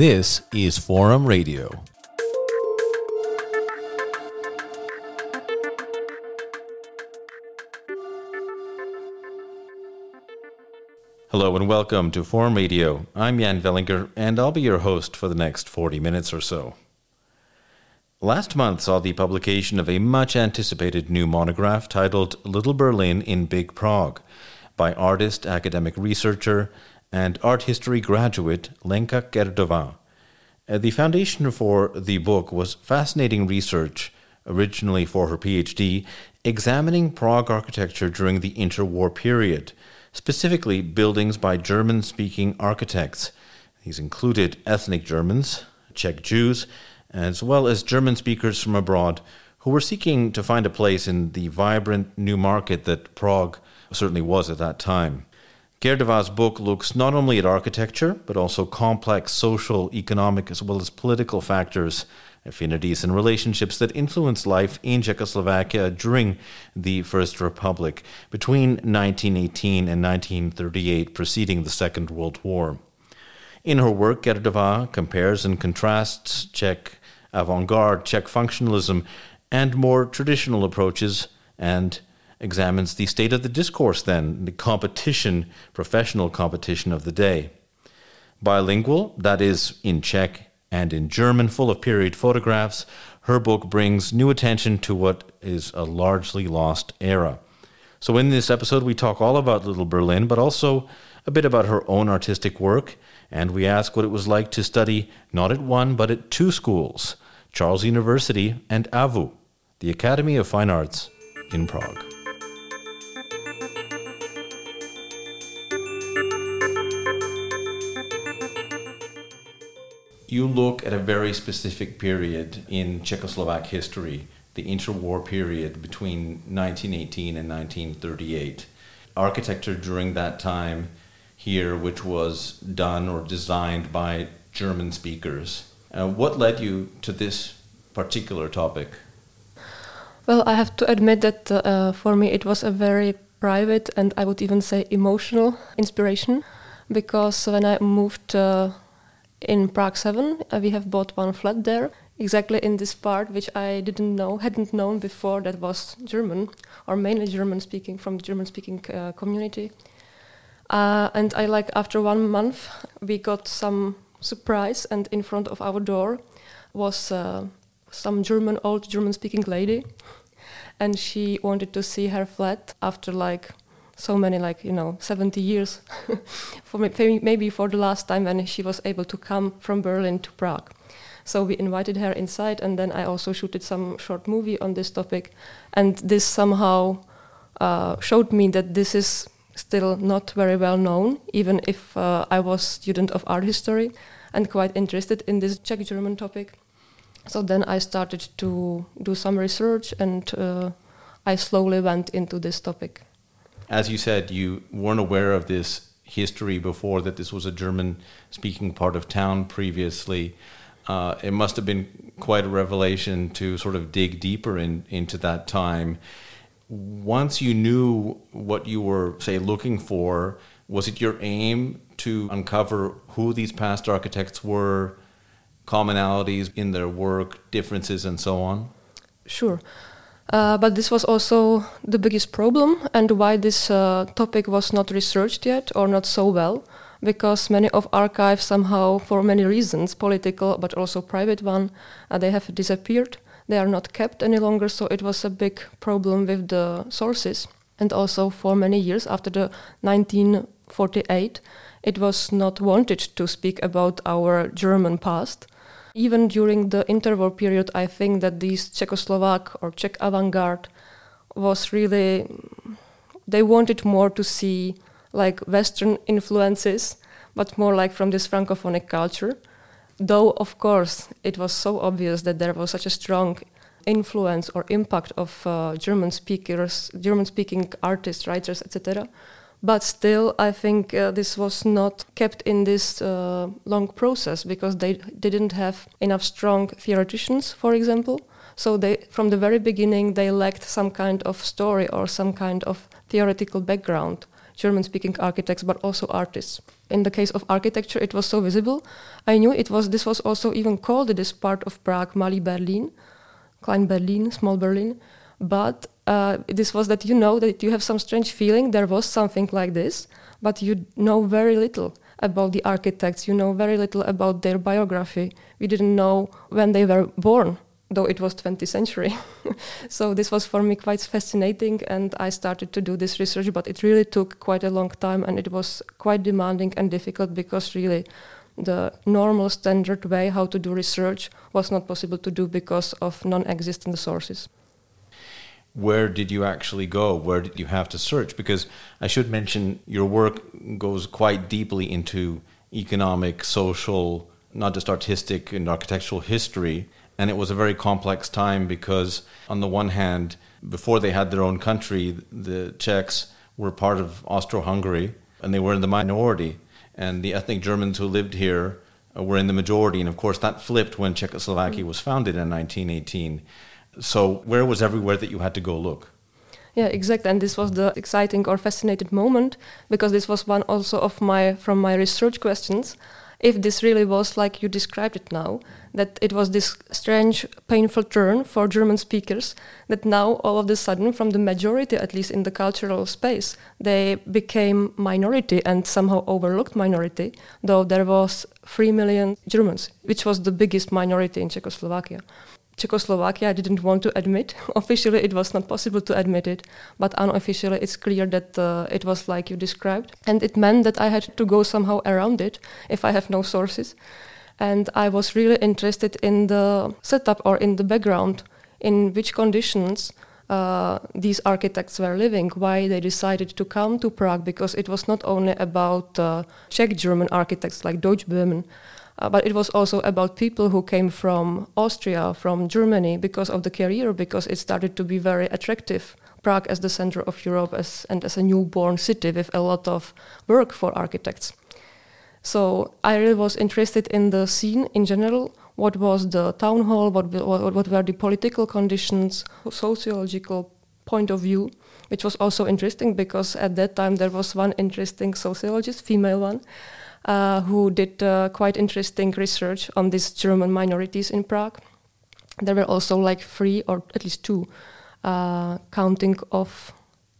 This is Forum Radio. Hello and welcome to Forum Radio. I'm Jan Velinger, and I'll be your host for the next 40 minutes or so. Last month saw the publication of a much anticipated new monograph titled Little Berlin in Big Prague by artist, academic researcher, and art history graduate Lenka Kerdová. Uh, the foundation for the book was fascinating research, originally for her PhD, examining Prague architecture during the interwar period specifically buildings by German speaking architects. These included ethnic Germans, Czech Jews, as well as German speakers from abroad who were seeking to find a place in the vibrant new market that Prague certainly was at that time. Kerdová's book looks not only at architecture, but also complex social, economic, as well as political factors affinities and relationships that influenced life in Czechoslovakia during the First Republic between 1918 and 1938, preceding the Second World War. In her work, Kerdová compares and contrasts Czech avant garde, Czech functionalism, and more traditional approaches and examines the state of the discourse then, the competition, professional competition of the day. Bilingual, that is, in Czech and in German, full of period photographs, her book brings new attention to what is a largely lost era. So, in this episode, we talk all about Little Berlin, but also a bit about her own artistic work, and we ask what it was like to study not at one, but at two schools Charles University and AVU, the Academy of Fine Arts in Prague. You look at a very specific period in Czechoslovak history, the interwar period between 1918 and 1938. Architecture during that time here, which was done or designed by German speakers. Uh, what led you to this particular topic? Well, I have to admit that uh, for me it was a very private and I would even say emotional inspiration because when I moved uh, in Prague 7. Uh, we have bought one flat there, exactly in this part, which I didn't know, hadn't known before that was German, or mainly German speaking from the German speaking uh, community. Uh, and I like after one month, we got some surprise, and in front of our door was uh, some German, old German speaking lady. And she wanted to see her flat after like so many like you know 70 years for maybe for the last time when she was able to come from berlin to prague. So we invited her inside and then i also shooted some short movie on this topic. And this somehow uh, showed me that this is still not very well known even if uh, i was student of art history and quite interested in this czech german topic. So then i started to do some research and uh, i slowly went into this topic as you said, you weren't aware of this history before that this was a German speaking part of town previously. Uh, it must have been quite a revelation to sort of dig deeper in, into that time. Once you knew what you were, say, looking for, was it your aim to uncover who these past architects were, commonalities in their work, differences, and so on? Sure. Uh, but this was also the biggest problem, and why this uh, topic was not researched yet or not so well, because many of archives somehow, for many reasons, political but also private one, uh, they have disappeared. They are not kept any longer, so it was a big problem with the sources. And also for many years after the 1948, it was not wanted to speak about our German past even during the interwar period, I think that this Czechoslovak or Czech avant-garde was really they wanted more to see like Western influences, but more like from this Francophonic culture. Though, of course, it was so obvious that there was such a strong influence or impact of uh, German speakers, German-speaking artists, writers, etc. But still, I think uh, this was not kept in this uh, long process because they didn't have enough strong theoreticians, for example. So they, from the very beginning, they lacked some kind of story or some kind of theoretical background German speaking architects, but also artists. In the case of architecture, it was so visible. I knew it was this was also even called this part of Prague, Malý Berlin, Klein Berlin, Small Berlin. But uh, this was that you know that you have some strange feeling there was something like this, but you know very little about the architects. You know very little about their biography. We didn't know when they were born though it was 20th century. so this was for me quite fascinating and I started to do this research, but it really took quite a long time and it was quite demanding and difficult because really the normal standard way how to do research was not possible to do because of non-existent sources. Where did you actually go? Where did you have to search? Because I should mention your work goes quite deeply into economic, social, not just artistic and architectural history and it was a very complex time because, on the one hand, before they had their own country, the Czechs were part of Austro Hungary and they were in the minority. And the ethnic Germans who lived here uh, were in the majority. And of course, that flipped when Czechoslovakia was founded in 1918. So, where was everywhere that you had to go look? Yeah, exactly. And this was the exciting or fascinating moment because this was one also of my from my research questions if this really was like you described it now, that it was this strange, painful turn for German speakers, that now all of a sudden, from the majority, at least in the cultural space, they became minority and somehow overlooked minority, though there was 3 million Germans, which was the biggest minority in Czechoslovakia. Czechoslovakia I didn't want to admit. Officially, it was not possible to admit it, but unofficially, it's clear that uh, it was like you described. And it meant that I had to go somehow around it if I have no sources. And I was really interested in the setup or in the background, in which conditions uh, these architects were living, why they decided to come to Prague, because it was not only about uh, Czech German architects like Deutsch Böhmen, uh, but it was also about people who came from Austria, from Germany, because of the career, because it started to be very attractive. Prague as the center of Europe as, and as a newborn city with a lot of work for architects. So I really was interested in the scene in general. What was the town hall? What, what, what were the political conditions, sociological point of view, which was also interesting because at that time there was one interesting sociologist, female one, who did uh, quite interesting research on these German minorities in Prague. There were also like three or at least two uh, counting of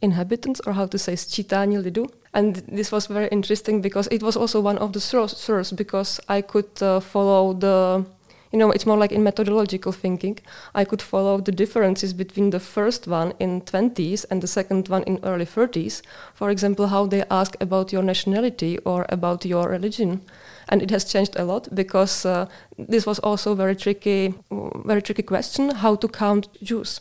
inhabitants, or how to say, sčítání lidu. And this was very interesting because it was also one of the sources because I could uh, follow the you know, it's more like in methodological thinking. I could follow the differences between the first one in 20s and the second one in early 30s. For example, how they ask about your nationality or about your religion. And it has changed a lot because uh, this was also very tricky, very tricky question how to count Jews,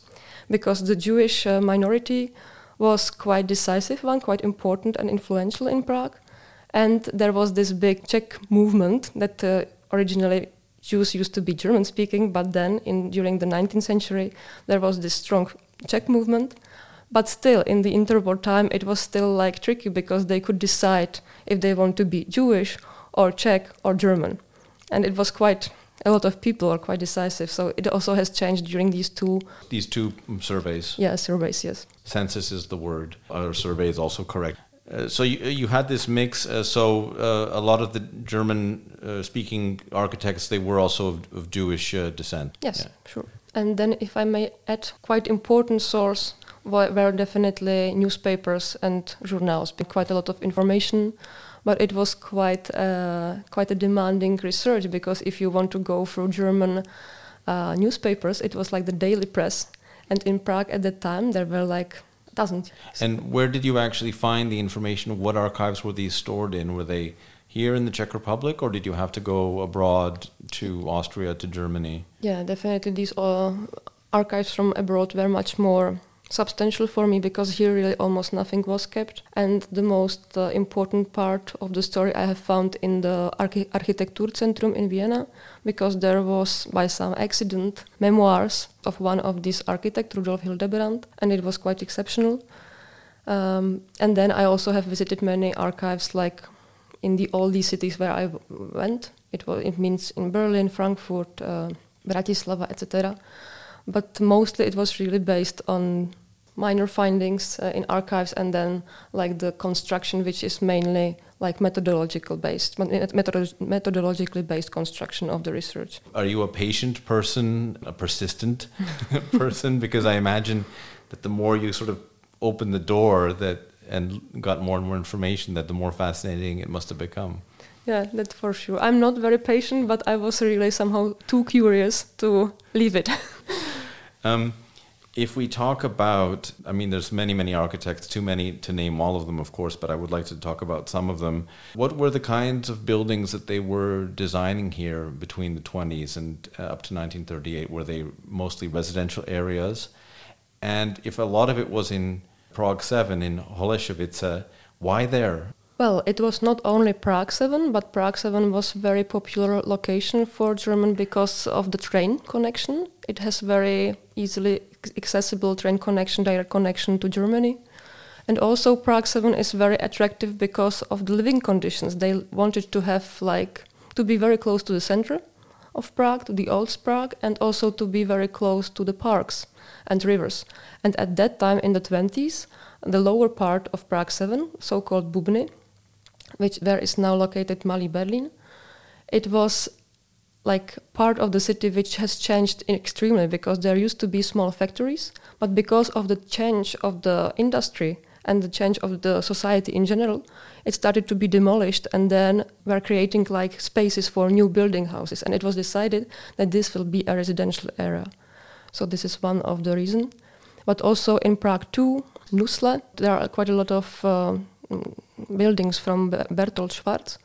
because the Jewish uh, minority was quite decisive one, quite important and influential in Prague. And there was this big Czech movement that uh, originally Jews used to be German speaking, but then in, during the 19th century there was this strong Czech movement. But still, in the interwar time, it was still like tricky because they could decide if they want to be Jewish or Czech or German, and it was quite a lot of people are quite decisive. So it also has changed during these two these two surveys. Yeah, surveys. Yes. Census is the word. Our survey is also correct. Uh, so you, you had this mix. Uh, so uh, a lot of the German-speaking uh, architects they were also of, of Jewish uh, descent. Yes, yeah. sure. And then, if I may add, quite important source were definitely newspapers and journals. Quite a lot of information, but it was quite quite a demanding research because if you want to go through German newspapers, it was like the daily press. And in Prague at that time, there were like doesn't. And where did you actually find the information? What archives were these stored in? Were they here in the Czech Republic, or did you have to go abroad to Austria, to Germany? Yeah, definitely. These uh, archives from abroad were much more substantial for me because here really almost nothing was kept. And the most uh, important part of the story I have found in the Archi- Architekturzentrum in Vienna because there was, by some accident, memoirs of one of these architects, Rudolf Hildebrand, and it was quite exceptional. Um, and then I also have visited many archives, like in the all these cities where I w- went. It was it means in Berlin, Frankfurt, uh, Bratislava, etc. But mostly it was really based on minor findings uh, in archives, and then like the construction, which is mainly like methodological based, methodolo- methodologically based construction of the research. Are you a patient person, a persistent person? Because I imagine that the more you sort of open the door that and got more and more information, that the more fascinating it must have become. Yeah, that's for sure. I'm not very patient, but I was really somehow too curious to leave it. um, if we talk about, I mean, there's many, many architects, too many to name all of them, of course, but I would like to talk about some of them. What were the kinds of buildings that they were designing here between the 20s and uh, up to 1938? Were they mostly residential areas? And if a lot of it was in Prague 7 in Holešovice, why there? Well, it was not only Prague 7, but Prague 7 was a very popular location for German because of the train connection. It has very easily accessible train connection, direct connection to Germany. And also Prague 7 is very attractive because of the living conditions. They wanted to have like to be very close to the center of Prague, to the old Prague, and also to be very close to the parks and rivers. And at that time in the 20s, the lower part of Prague 7, so-called Bubny, which there is now located Malý Berlin. It was like part of the city which has changed extremely because there used to be small factories, but because of the change of the industry and the change of the society in general, it started to be demolished and then we're creating like spaces for new building houses. And it was decided that this will be a residential area. So this is one of the reasons. But also in Prague too, Nusle, there are quite a lot of uh, buildings from Bertolt Schwarz,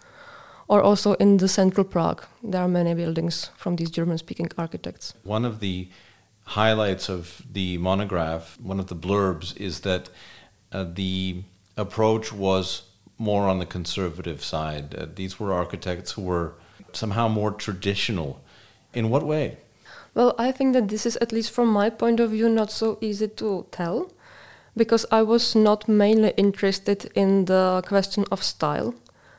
or also in the central Prague. There are many buildings from these German speaking architects. One of the highlights of the monograph, one of the blurbs, is that uh, the approach was more on the conservative side. Uh, these were architects who were somehow more traditional. In what way? Well, I think that this is, at least from my point of view, not so easy to tell because I was not mainly interested in the question of style,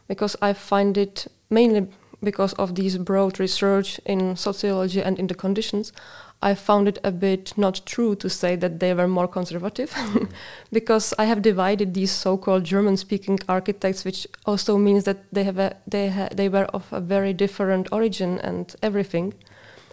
because I find it mainly because of these broad research in sociology and in the conditions, I found it a bit not true to say that they were more conservative, because I have divided these so-called German-speaking architects, which also means that they have a, they ha, they were of a very different origin and everything.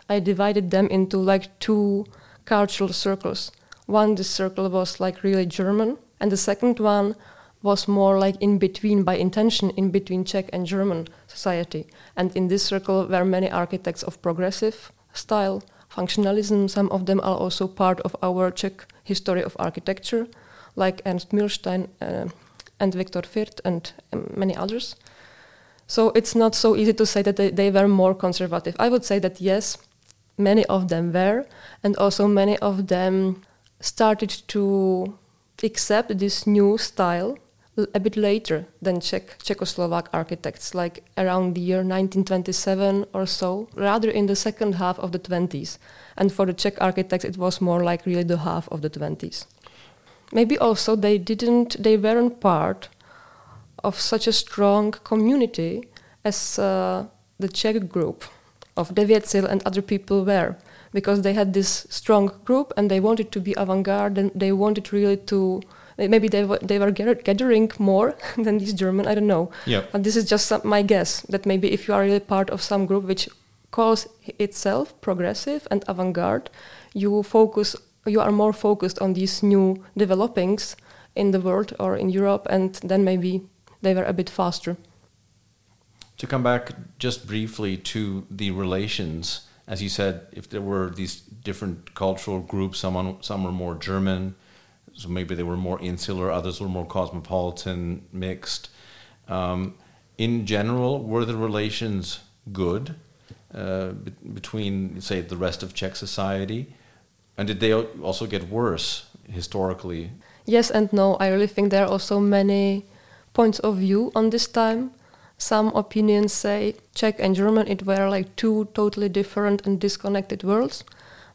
I divided them into like two cultural circles. One, the circle was like really German, and the second one was more like in between by intention, in between Czech and German society. And in this circle were many architects of progressive style, functionalism. Some of them are also part of our Czech history of architecture, like Ernst Mühlstein uh, and Viktor Fürth and um, many others. So it's not so easy to say that they, they were more conservative. I would say that yes, many of them were, and also many of them started to accept this new style a bit later than Czech Czechoslovak architects, like around the year 1927 or so, rather in the second half of the 20s. And for the Czech architects, it was more like really the half of the 20s. Maybe also they didn't, they weren't part of such a strong community as uh, the Czech group of Devětsil and other people were because they had this strong group and they wanted to be avant-garde and they wanted really to maybe they, they were gathering more than these German, I don't know. Yeah. But this is just some, my guess that maybe if you are really part of some group which calls itself progressive and avant-garde, you focus, you are more focused on these new developings in the world or in Europe, and then maybe they were a bit faster. To come back just briefly to the relations as you said, if there were these different cultural groups, some some were more German, so maybe they were more insular, others were more cosmopolitan, mixed. Um, in general, were the relations good uh, be- between, say, the rest of Czech society, and did they also get worse historically? Yes and no. I really think there are also many points of view on this time some opinions say Czech and German it were like two totally different and disconnected worlds.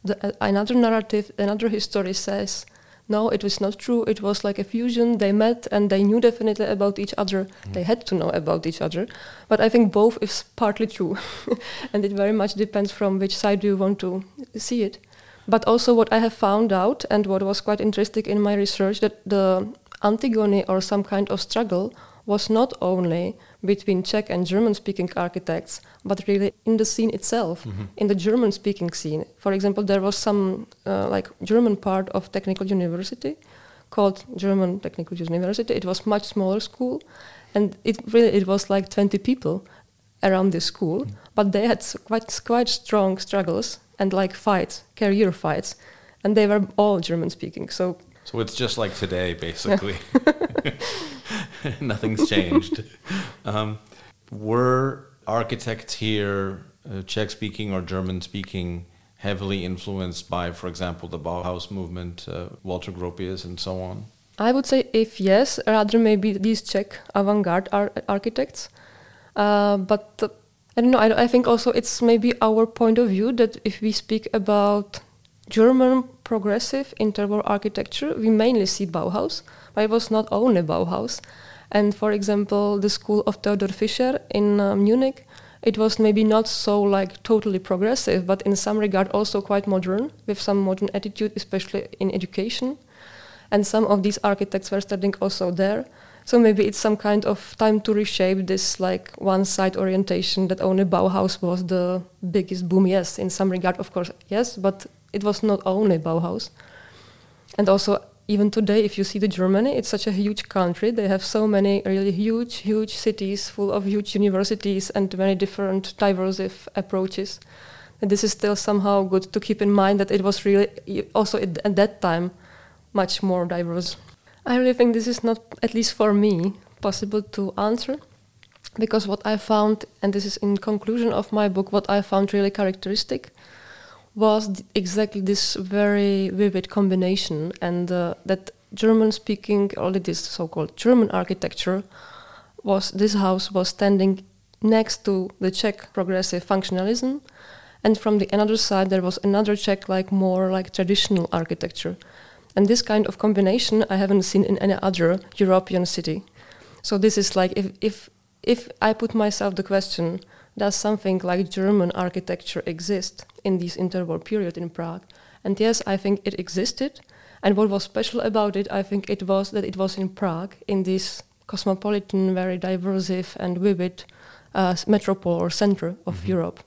The, uh, another narrative, another history says no, it was not true. It was like a fusion. They met and they knew definitely about each other. Mm. They had to know about each other. But I think both is partly true, and it very much depends from which side you want to see it. But also, what I have found out and what was quite interesting in my research that the Antigone or some kind of struggle was not only between Czech and German speaking architects, but really in the scene itself, mm-hmm. in the German speaking scene. For example, there was some uh, like German part of technical university called German Technical University. It was much smaller school, and it really it was like 20 people around this school, mm. but they had quite quite strong struggles and like fights, career fights, and they were all German speaking. So so it's just like today, basically. Nothing's changed. Um, were architects here, uh, Czech speaking or German speaking, heavily influenced by, for example, the Bauhaus movement, uh, Walter Gropius, and so on? I would say if yes, rather maybe these Czech avant-garde ar- architects. Uh, but uh, I don't know. I, I, think also it's maybe our point of view that if we speak about German progressive interwar architecture, we mainly see Bauhaus, but it was not only Bauhaus. And for example, the school of Theodor Fischer in uh, Munich it was maybe not so like totally progressive, but in some regard also quite modern, with some modern attitude, especially in education. And some of these architects were studying also there. So maybe it's some kind of time to reshape this like one side orientation that only Bauhaus was the biggest boom. Yes, in some regard, of course, yes, but it was not only Bauhaus. And also even today, if you see the Germany, it's such a huge country. They have so many really huge, huge cities full of huge universities and many different diverse approaches. And this is still somehow good to keep in mind that it was really also at that time much more diverse. I really think this is not, at least for me, possible to answer because what I found, and this is in conclusion of my book, what I found really characteristic was exactly this very vivid combination, and uh, that German speaking, or this so called German architecture, was this house was standing next to the Czech progressive functionalism, and from the another side there was another Czech like more like traditional architecture. And this kind of combination I haven't seen in any other European city. So this is like if if if I put myself the question, does something like German architecture exist in this interwar period in Prague? And yes, I think it existed. And what was special about it, I think it was that it was in Prague, in this cosmopolitan, very diverse and vivid uh, metropole or center of mm-hmm. Europe.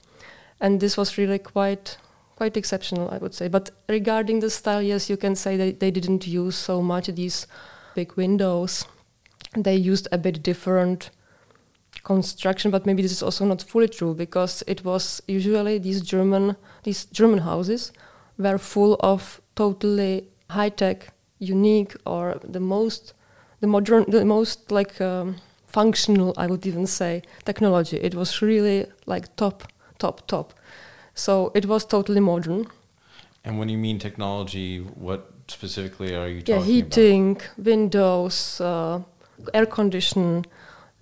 And this was really quite quite exceptional, I would say. But regarding the style, yes, you can say that they didn't use so much these big windows. They used a bit different construction, but maybe this is also not fully true because it was usually these German these German houses were full of totally high tech, unique, or the most the modern, the most like um, functional, I would even say, technology. It was really like top, top, top. So it was totally modern. And when you mean technology, what specifically are you talking about? yeah, heating, about? windows, uh, air condition,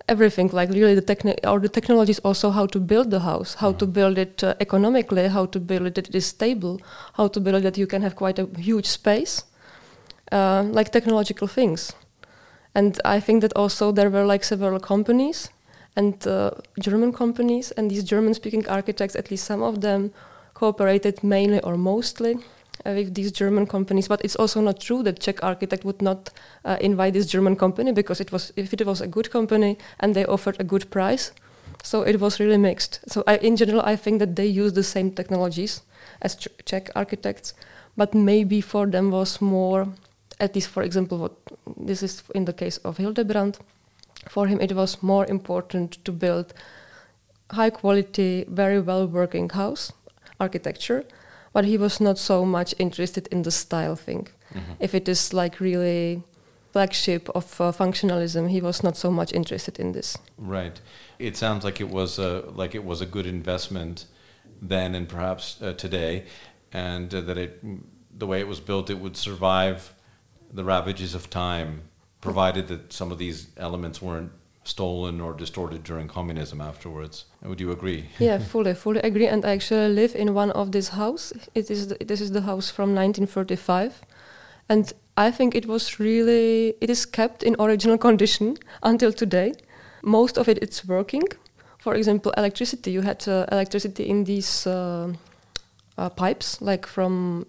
everything like really the techni- or the technologies also how to build the house how to mm-hmm. build it uh, economically how to build it that it is stable how to build it that you can have quite a huge space uh, like technological things and i think that also there were like several companies and uh, german companies and these german speaking architects at least some of them cooperated mainly or mostly with these German companies. But it's also not true that Czech architect would not uh, invite this German company because it was if it was a good company and they offered a good price. So it was really mixed. So I, in general, I think that they use the same technologies as Ch- Czech architects, but maybe for them was more, at least for example, what this is in the case of Hildebrand. For him, it was more important to build high quality, very well working house architecture but he was not so much interested in the style thing. Mm-hmm. If it is like really flagship of uh, functionalism, he was not so much interested in this. Right. It sounds like it was a like it was a good investment then and perhaps uh, today, and uh, that it the way it was built, it would survive the ravages of time, provided that some of these elements weren't stolen or distorted during communism afterwards. Would you agree? yeah, fully, fully agree. And I actually live in one of these houses. It is the, this is the house from 1935, and I think it was really it is kept in original condition until today. Most of it it's working. For example, electricity. You had uh, electricity in these uh, uh, pipes, like from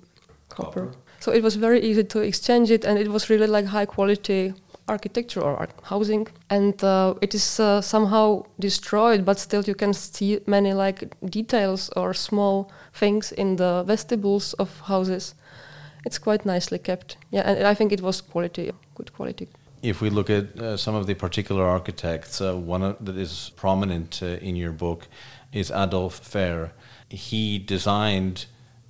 copper. Copper. So it was very easy to exchange it, and it was really like high quality architecture or housing. And uh, it is uh, somehow destroyed, but still you can see many like details or small things in the vestibules of houses. It's quite nicely kept. Yeah, and I think it was quality, good quality. If we look at uh, some of the particular architects, uh, one that is prominent uh, in your book is Adolf Foehr. He designed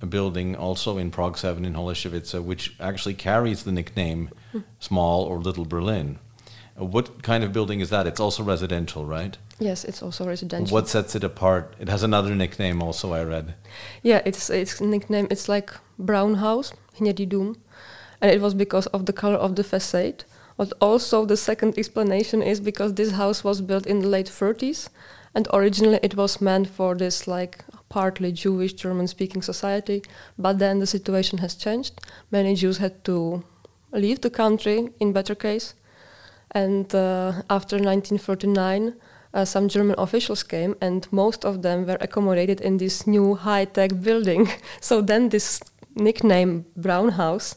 building also in Prague 7 in Holešovice, which actually carries the nickname Small or Little Berlin. What kind of building is that? It's also residential, right? Yes, it's also residential. What sets it apart? It has another nickname also, I read. Yeah, it's it's nickname. It's like brown house, hnědý dům, and it was because of the color of the facade. But also the second explanation is because this house was built in the late 30s, and originally it was meant for this like partly Jewish German-speaking society. But then the situation has changed. Many Jews had to leave the country, in better case, and uh, after 1939 uh, some German officials came, and most of them were accommodated in this new high-tech building. so then this nickname Brown House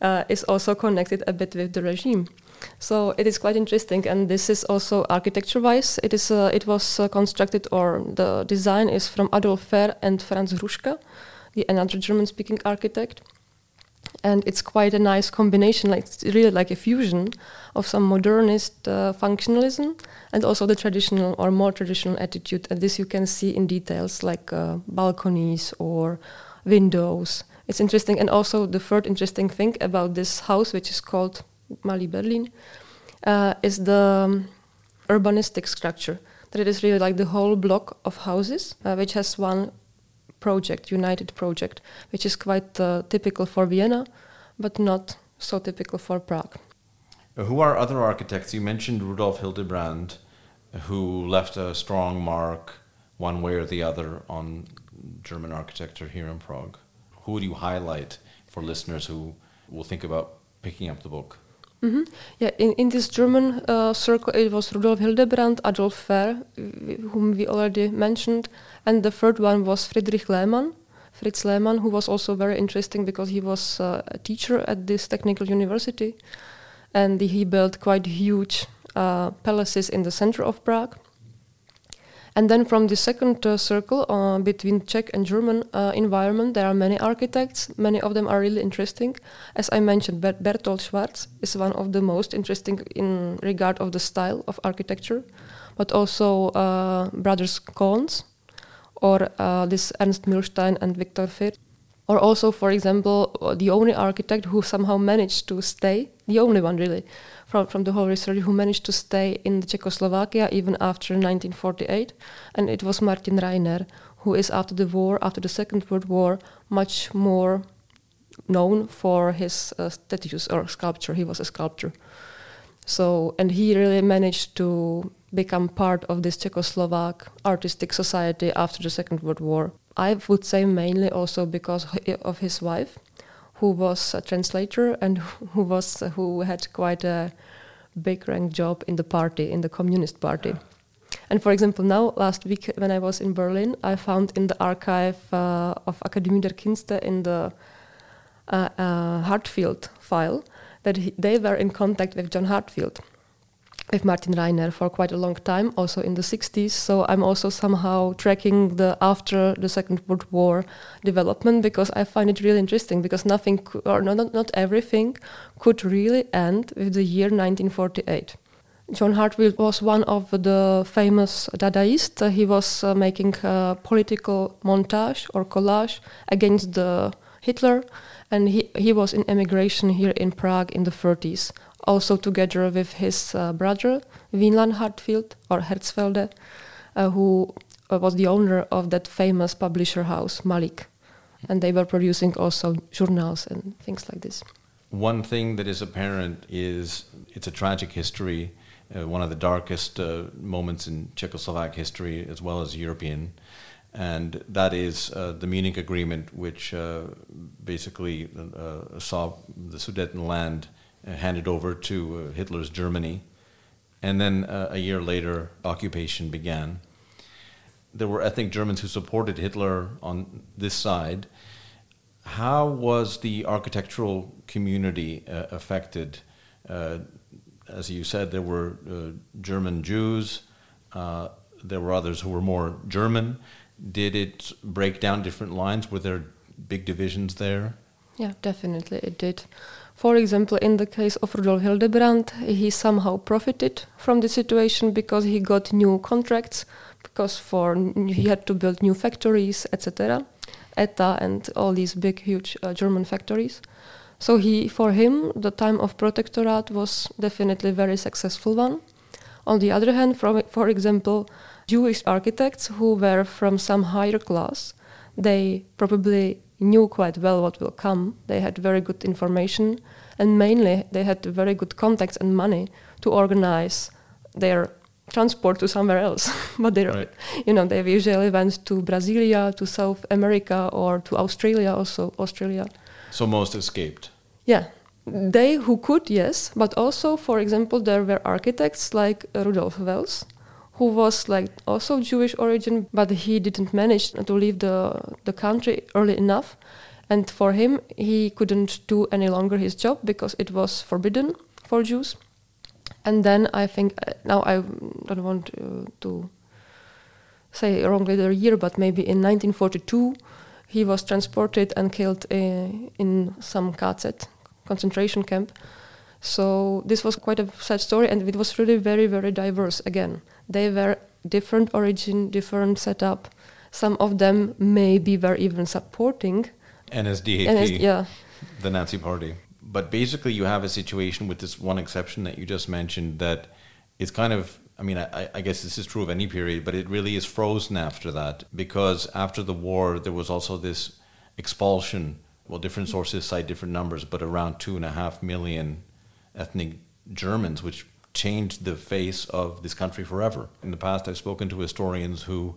uh, is also connected a bit with the regime. So it is quite interesting, and this is also architecture-wise. It is uh, it was uh, constructed, or the design is from Adolf Foehr and Franz Ruschka, the another German-speaking architect. And it's quite a nice combination like it's really like a fusion of some modernist uh, functionalism and also the traditional or more traditional attitude. And this you can see in details like uh, balconies or windows. It's interesting. And also the third interesting thing about this house which is called malý berlin uh, is the urbanistic structure that it is really like the whole block of houses uh, which has one project, United project, which is quite uh, typical for Vienna, but not so typical for Prague. Who are other architects? You mentioned Rudolf Hildebrand, who left a strong mark, one way or the other, on German architecture here in Prague. Who would you highlight for listeners who will think about picking up the book? Mm-hmm. Yeah, in, in this German uh, circle, it was Rudolf Hildebrand, Adolf Foehr, whom we already mentioned, and the third one was Friedrich Lehmann, Fritz Lehmann, who was also very interesting because he was uh, a teacher at this technical university, and he built quite huge uh, palaces in the center of Prague. And then from the second uh, circle uh, between Czech and German uh, environment, there are many architects. Many of them are really interesting. As I mentioned, Ber- Bertolt Schwarz is one of the most interesting in regard of the style of architecture, but also uh, brothers Kohns or uh, this Ernst Mühlstein and Viktor Fürth. Or also, for example, uh, the only architect who somehow managed to stay, the only one really, from, from the whole research who managed to stay in Czechoslovakia even after 1948, and it was Martin Reiner, who is after the war, after the Second World War, much more known for his uh, statues or sculpture. He was a sculptor. So, and he really managed to become part of this Czechoslovak artistic society after the Second World War. I would say mainly also because of his wife, who was a translator and who was who had quite a big rank job in the party, in the Communist Party. And for example, now last week when I was in Berlin, I found in the archive uh, of Akademie der Künste in the uh, uh, Heartfield file that he, they were in contact with John Heartfield with Martin Reiner for quite a long time, also in the 60s. So I'm also somehow tracking the after the Second World War development because I find it really interesting because nothing, or not, not everything, could really end with the year 1948. John Heartfield was one of the famous Dadaists. He was uh, making a political montage or collage against the Hitler, and he, he was in emigration here in Prague in the 30s also together with his uh, brother Wieland Heartfield or Herzfelde, uh, who uh, was the owner of that famous publisher house Malik, and they were producing also journals and things like this. One thing that is apparent is it's a tragic history, uh, one of the darkest uh, moments in Czechoslovak history as well as European. And that is uh, the Munich Agreement, which basically saw the Sudetenland handed over to uh, Hitler's Germany. And then uh, a year later, occupation began. There were ethnic Germans who supported Hitler on this side. How was the architectural community uh, affected? Uh, as you said, there were uh, German Jews, uh, there were others who were more German. Did it break down different lines? Were there big divisions there? Yeah, definitely it did. For example, in the case of Rudolf Hildebrand, he somehow profited from the situation because he got new contracts, because for he had to build new factories, etc. ETA and all these big, huge uh, German factories. So he, for him, the time of protectorate was definitely a very successful one. On the other hand, from, for example, Jewish architects who were from some higher class, they probably knew quite well what will come. They had very good information, and mainly they had very good contacts and money to organize their transport to somewhere else. but they, right. you know, they usually went to Brasilia, to South America, or to Australia. Also, Australia. So most escaped. Yeah, they who could, yes, but also, for example, there were architects like Rudolf Wels, who was like also Jewish origin, but he didn't manage to leave the the country early enough, and for him, he couldn't do any longer his job because it was forbidden for Jews. And then I think uh, now I don't want to, to say wrongly the year, but maybe in 1942 he was transported and killed uh, in some KZ concentration camp. So this was quite a sad story, and it was really very, very diverse. Again, they were different origin, different setup. Some of them maybe were even supporting NSDAP, NS, yeah, the Nazi Party. But basically, you have a situation with this one exception that you just mentioned that is kind of I mean, I, I, guess this is true of any period, but it really is frozen after that because after the war, there was also this expulsion well, different sources cite different numbers, but around two and a half million ethnic Germans, which changed the face of this country forever. In the past, I've spoken to historians who,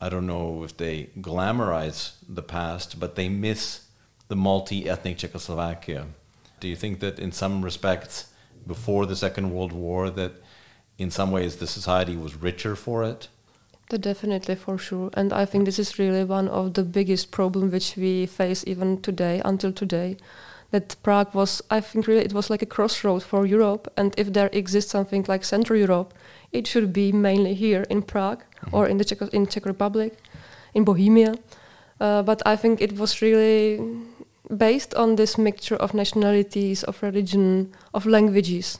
I don't know if they glamorize the past, but they miss the multi ethnic Czechoslovakia. Do you think that in some respects, before the Second World War, that in some ways the society was richer for it? Definitely, for sure. And I think this is really one of the biggest problems which we face even today, until today. That Prague was, I think, really it was like a crossroad for Europe. And if there exists something like Central Europe, it should be mainly here in Prague mm-hmm. or in the Czech, in Czech Republic, in Bohemia. Uh, but I think it was really based on this mixture of nationalities, of religion, of languages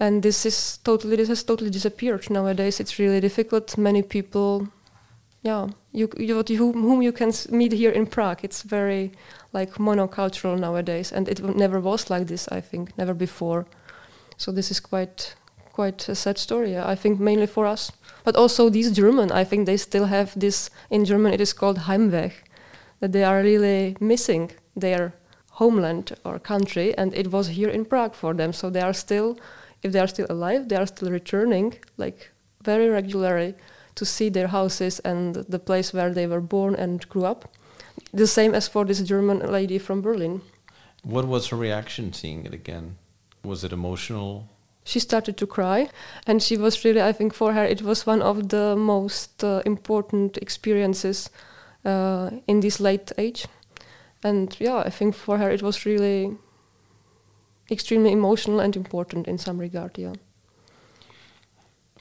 and this is totally this has totally disappeared nowadays. It's really difficult. Many people, yeah, you, you, you whom you can meet here in Prague. It's very like monocultural nowadays, and it never was like this. I think never before. So this is quite quite a sad story. I think mainly for us, but also these German. I think they still have this in German. It is called Heimweh, that they are really missing their homeland or country, and it was here in Prague for them. So they are still if they are still alive, they are still returning like very regularly to see their houses and the place where they were born and grew up. The same as for this German lady from Berlin. What was her reaction seeing it again? Was it emotional? She started to cry, and she was really, I think, for her, it was one of the most uh, important experiences uh, in this late age. And yeah, I think for her, it was really extremely emotional and important in some regard, yeah.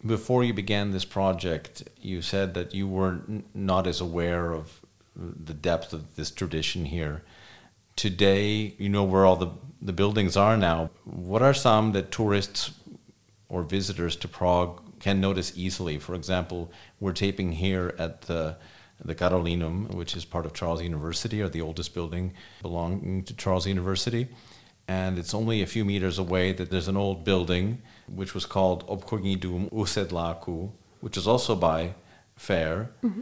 Before you began this project, you said that you were not as aware of the depth of this tradition here. Today, you know where all the, the buildings are now. What are some that tourists or visitors to Prague can notice easily? For example, we're taping here at the the Carolinum, which is part of Charles University, or the oldest building belonging to Charles University and it's only a few meters away that there's an old building which was called Obchodní dům u Sedláků, which is also by Foehr. Mm-hmm.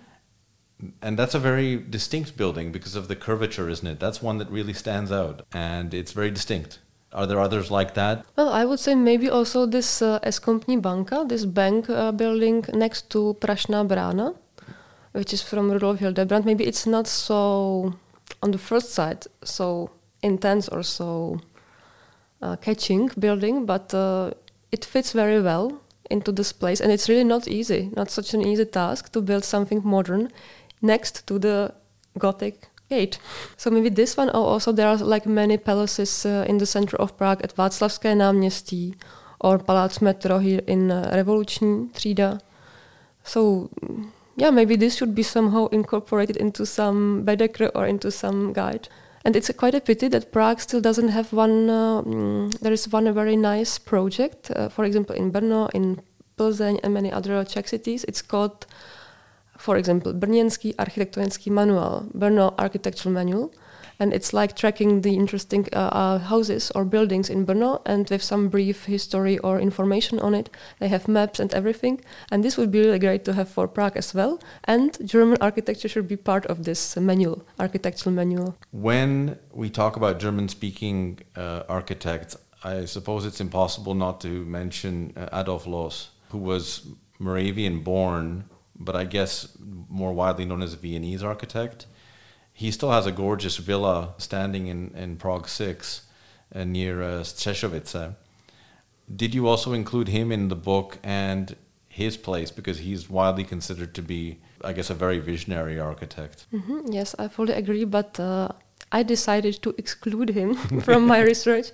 And that's a very distinct building because of the curvature, isn't it? That's one that really stands out, and it's very distinct. Are there others like that? Well, I would say maybe also this uh, Eskompní banka, this bank uh, building next to Prašná brána, which is from Rudolf Hildebrand. Maybe it's not so on the first side so intense or so uh, catching building, but uh, it fits very well into this place, and it's really not easy, not such an easy task to build something modern next to the Gothic gate. So maybe this one. Oh, also there are like many palaces uh, in the center of Prague at Václavské náměstí or Palác Metro here in uh, Revoluční třída. So yeah, maybe this should be somehow incorporated into some Baedeker or into some guide. And it's a quite a pity that Prague still doesn't have one. Uh, mm, there is one very nice project, uh, for example, in Brno, in Plzeň, and many other Czech cities. It's called for example, Brněnský architektonický manuál, Brno Architectural Manual, and it's like tracking the interesting uh, uh, houses or buildings in Brno and with some brief history or information on it. They have maps and everything, and this would be really great to have for Prague as well. And German architecture should be part of this manual, architectural manual. When we talk about German-speaking uh, architects, I suppose it's impossible not to mention uh, Adolf Loos, who was Moravian born but I guess more widely known as a Viennese architect. He still has a gorgeous villa standing in, in Prague 6 uh, near uh. Did you also include him in the book and his place because he's widely considered to be, I guess, a very visionary architect? Mm-hmm, yes, I fully agree, but uh, I decided to exclude him from my research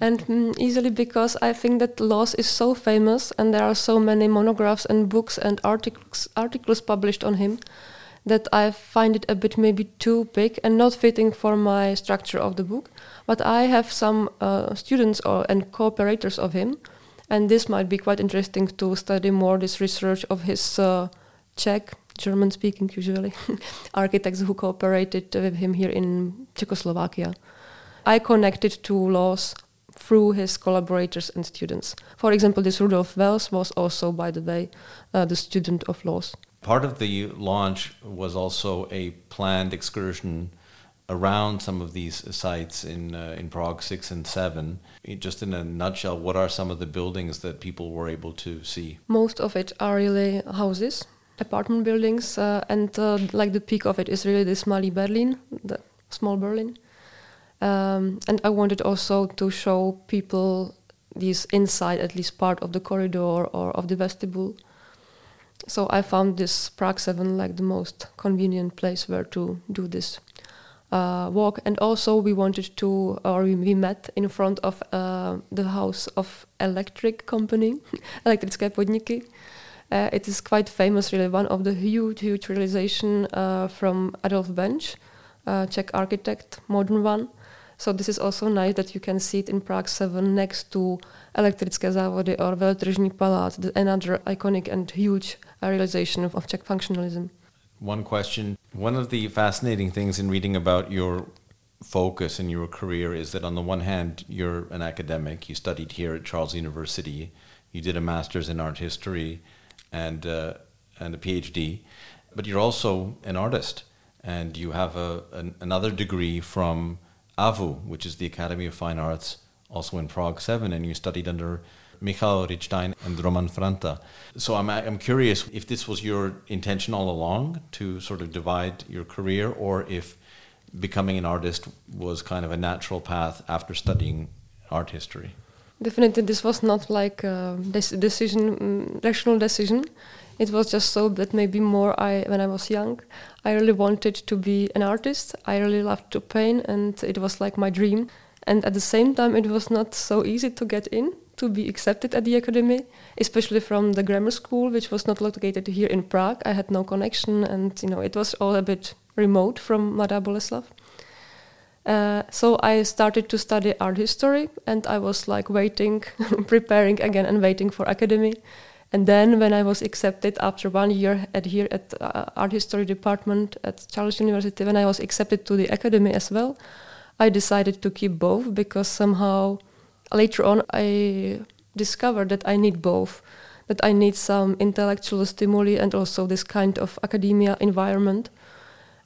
and mm, easily because I think that Loos is so famous and there are so many monographs and books and articles articles published on him that I find it a bit maybe too big and not fitting for my structure of the book. But I have some uh, students or, and cooperators of him, and this might be quite interesting to study more this research of his uh, Czech, German speaking usually, architects who cooperated with him here in Czechoslovakia. I connected to Loos through his collaborators and students. For example, this Rudolf Wels was also, by the way, uh, the student of Loos. Part of the launch was also a planned excursion around some of these sites in uh, in Prague six and seven. Just in a nutshell, what are some of the buildings that people were able to see? Most of it are really houses, apartment buildings, uh, and uh, like the peak of it is really this Malý Berlin, the small Berlin. Um, and I wanted also to show people this inside, at least part of the corridor or of the vestibule. So I found this Prague 7 like the most convenient place where to do this uh, walk. And also we wanted to, or we met in front of uh, the house of electric company, Elektrické podniky. Uh, it is quite famous, really, one of the huge, huge realization uh, from Adolf Benš, uh, Czech architect, modern one. So this is also nice that you can see it in Prague 7 next to Elektrické závody or Veletržní palác, another iconic and huge realization of, of Czech functionalism. One question. One of the fascinating things in reading about your focus in your career is that on the one hand, you're an academic. You studied here at Charles University. You did a master's in art history and, uh, and a PhD. But you're also an artist. And you have a, an, another degree from AVU, which is the Academy of Fine Arts, also in Prague 7, and you studied under Michal Rittstein and Roman Franta. So I'm, I'm curious if this was your intention all along to sort of divide your career, or if becoming an artist was kind of a natural path after studying art history. Definitely, this was not like a decision, mm, rational decision. It was just so that maybe more I, when I was young, I really wanted to be an artist. I really loved to paint, and it was like my dream. And at the same time, it was not so easy to get in, to be accepted at the academy, especially from the grammar school, which was not located here in Prague. I had no connection, and you know, it was all a bit remote from Mladá Boleslav. Uh, so I started to study art history, and I was like waiting, preparing again, and waiting for academy. And then when I was accepted after one year at here at uh, art history department at Charles University, when I was accepted to the academy as well, I decided to keep both because somehow later on I discovered that I need both, that I need some intellectual stimuli and also this kind of academia environment,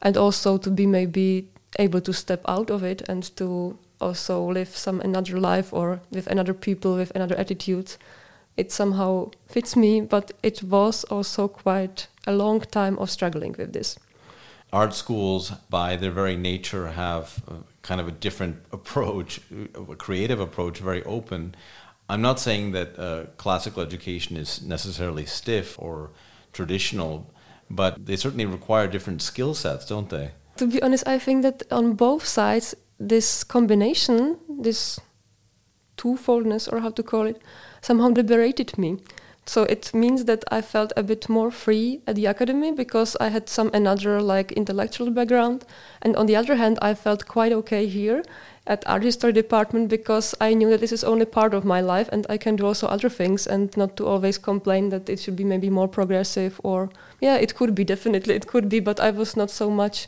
and also to be maybe able to step out of it and to also live some another life or with another people with another attitudes it somehow fits me, but it was also quite a long time of struggling with this. Art schools, by their very nature, have kind of a different approach, a creative approach, very open. I'm not saying that uh, classical education is necessarily stiff or traditional, but they certainly require different skill sets, don't they? To be honest, I think that on both sides, this combination, this twofoldness, or how to call it, somehow liberated me. So it means that I felt a bit more free at the academy because I had some another like intellectual background, and on the other hand, I felt quite okay here at art history department because I knew that this is only part of my life and I can do also other things and not to always complain that it should be maybe more progressive or yeah, it could be definitely it could be, but I was not so much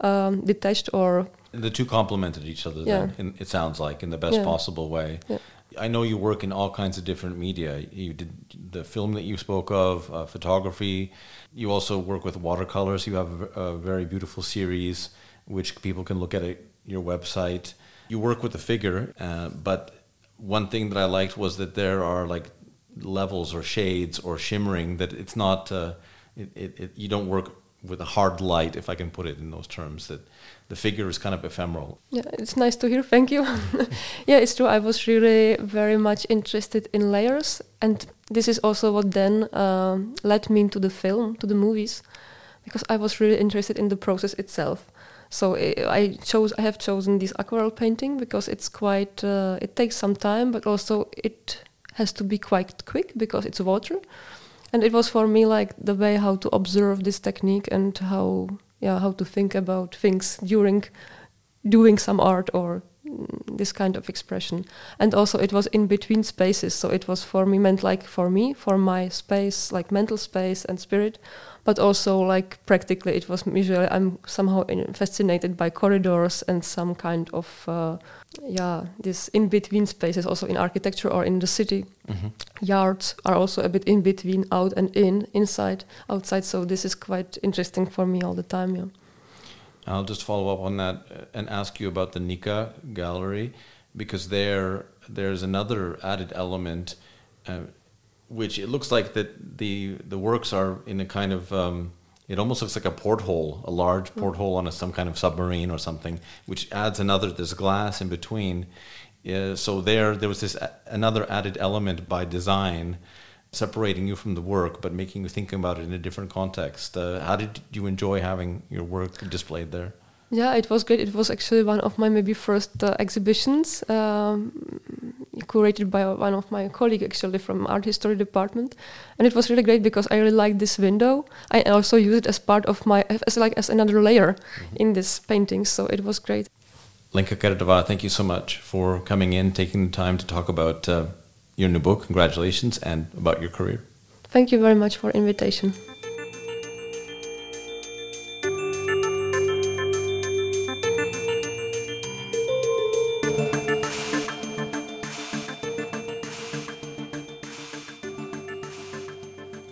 um, detached or. The two complemented each other. Yeah. Then, in, it sounds like in the best yeah. possible way. Yeah. I know you work in all kinds of different media. You did the film that you spoke of, uh, photography. You also work with watercolors. You have a, a, very beautiful series which people can look at at your website. You work with the figure, uh, but one thing that I liked was that there are like levels or shades or shimmering. That it's not. Uh, it, it, it, you don't work with a hard light, if I can put it in those terms. That the figure is kind of ephemeral. Yeah, it's nice to hear. Thank you. yeah, it's true. I was really very much interested in layers, and this is also what then um, led me into the film, to the movies, because I was really interested in the process itself. So eh, I chose. I have chosen this aquarelle painting because it's quite. Uh, it takes some time, but also it has to be quite quick because it's water, and it was for me like the way how to observe this technique and how yeah how to think about things during doing some art or this kind of expression. And also it was in between spaces so it was for me meant like for me for my space like mental space and spirit but also like practically it was usually i'm somehow fascinated by corridors and some kind of uh, yeah this in between spaces also in architecture or in the city. Mm-hmm. yards are also a bit in between out and in inside outside so this is quite interesting for me all the time yeah i'll just follow up on that and ask you about the nika gallery because there there's another added element uh, which it looks like that the the works are in a kind of um, it almost looks like a porthole, a large mm. porthole on a, some kind of submarine or something, which adds another. There's glass in between, uh, so there there was this a, another added element by design, separating you from the work, but making you think about it in a different context. Uh, how did you enjoy having your work displayed there? Yeah, it was great. It was actually one of my maybe first uh, exhibitions, um, curated by one of my colleagues actually from art history department, and it was really great because I really liked this window. I also used it as part of my as like as another layer mm-hmm. in this painting, so it was great. Lenka Kerdová, thank you so much for coming in, taking the time to talk about uh, your new book. Congratulations, and about your career. Thank you very much for invitation.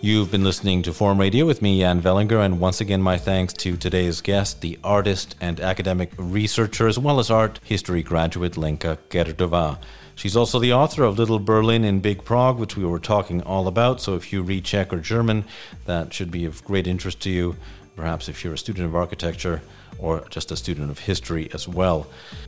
You've been listening to Forum Radio with me, Jan Velinger, and once again, my thanks to today's guest, the artist and academic researcher, as well as art history graduate Lenka Kerdová. She's also the author of Little Berlin in Big Prague, which we were talking all about. So if you read Czech or German, that should be of great interest to you. Perhaps if you're a student of architecture or just a student of history as well.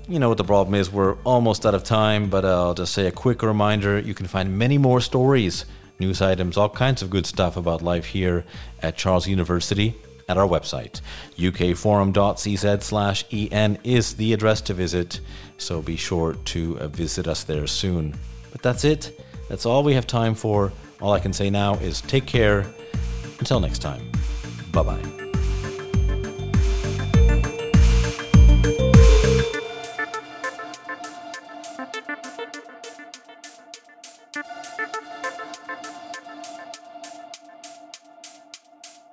You know what the problem is, we're almost out of time, but I'll just say a quick reminder you can find many more stories news items, all kinds of good stuff about life here at Charles University at our website. ukforum.cz slash en is the address to visit, so be sure to uh, visit us there soon. But that's it. That's all we have time for. All I can say now is take care. Until next time, bye bye.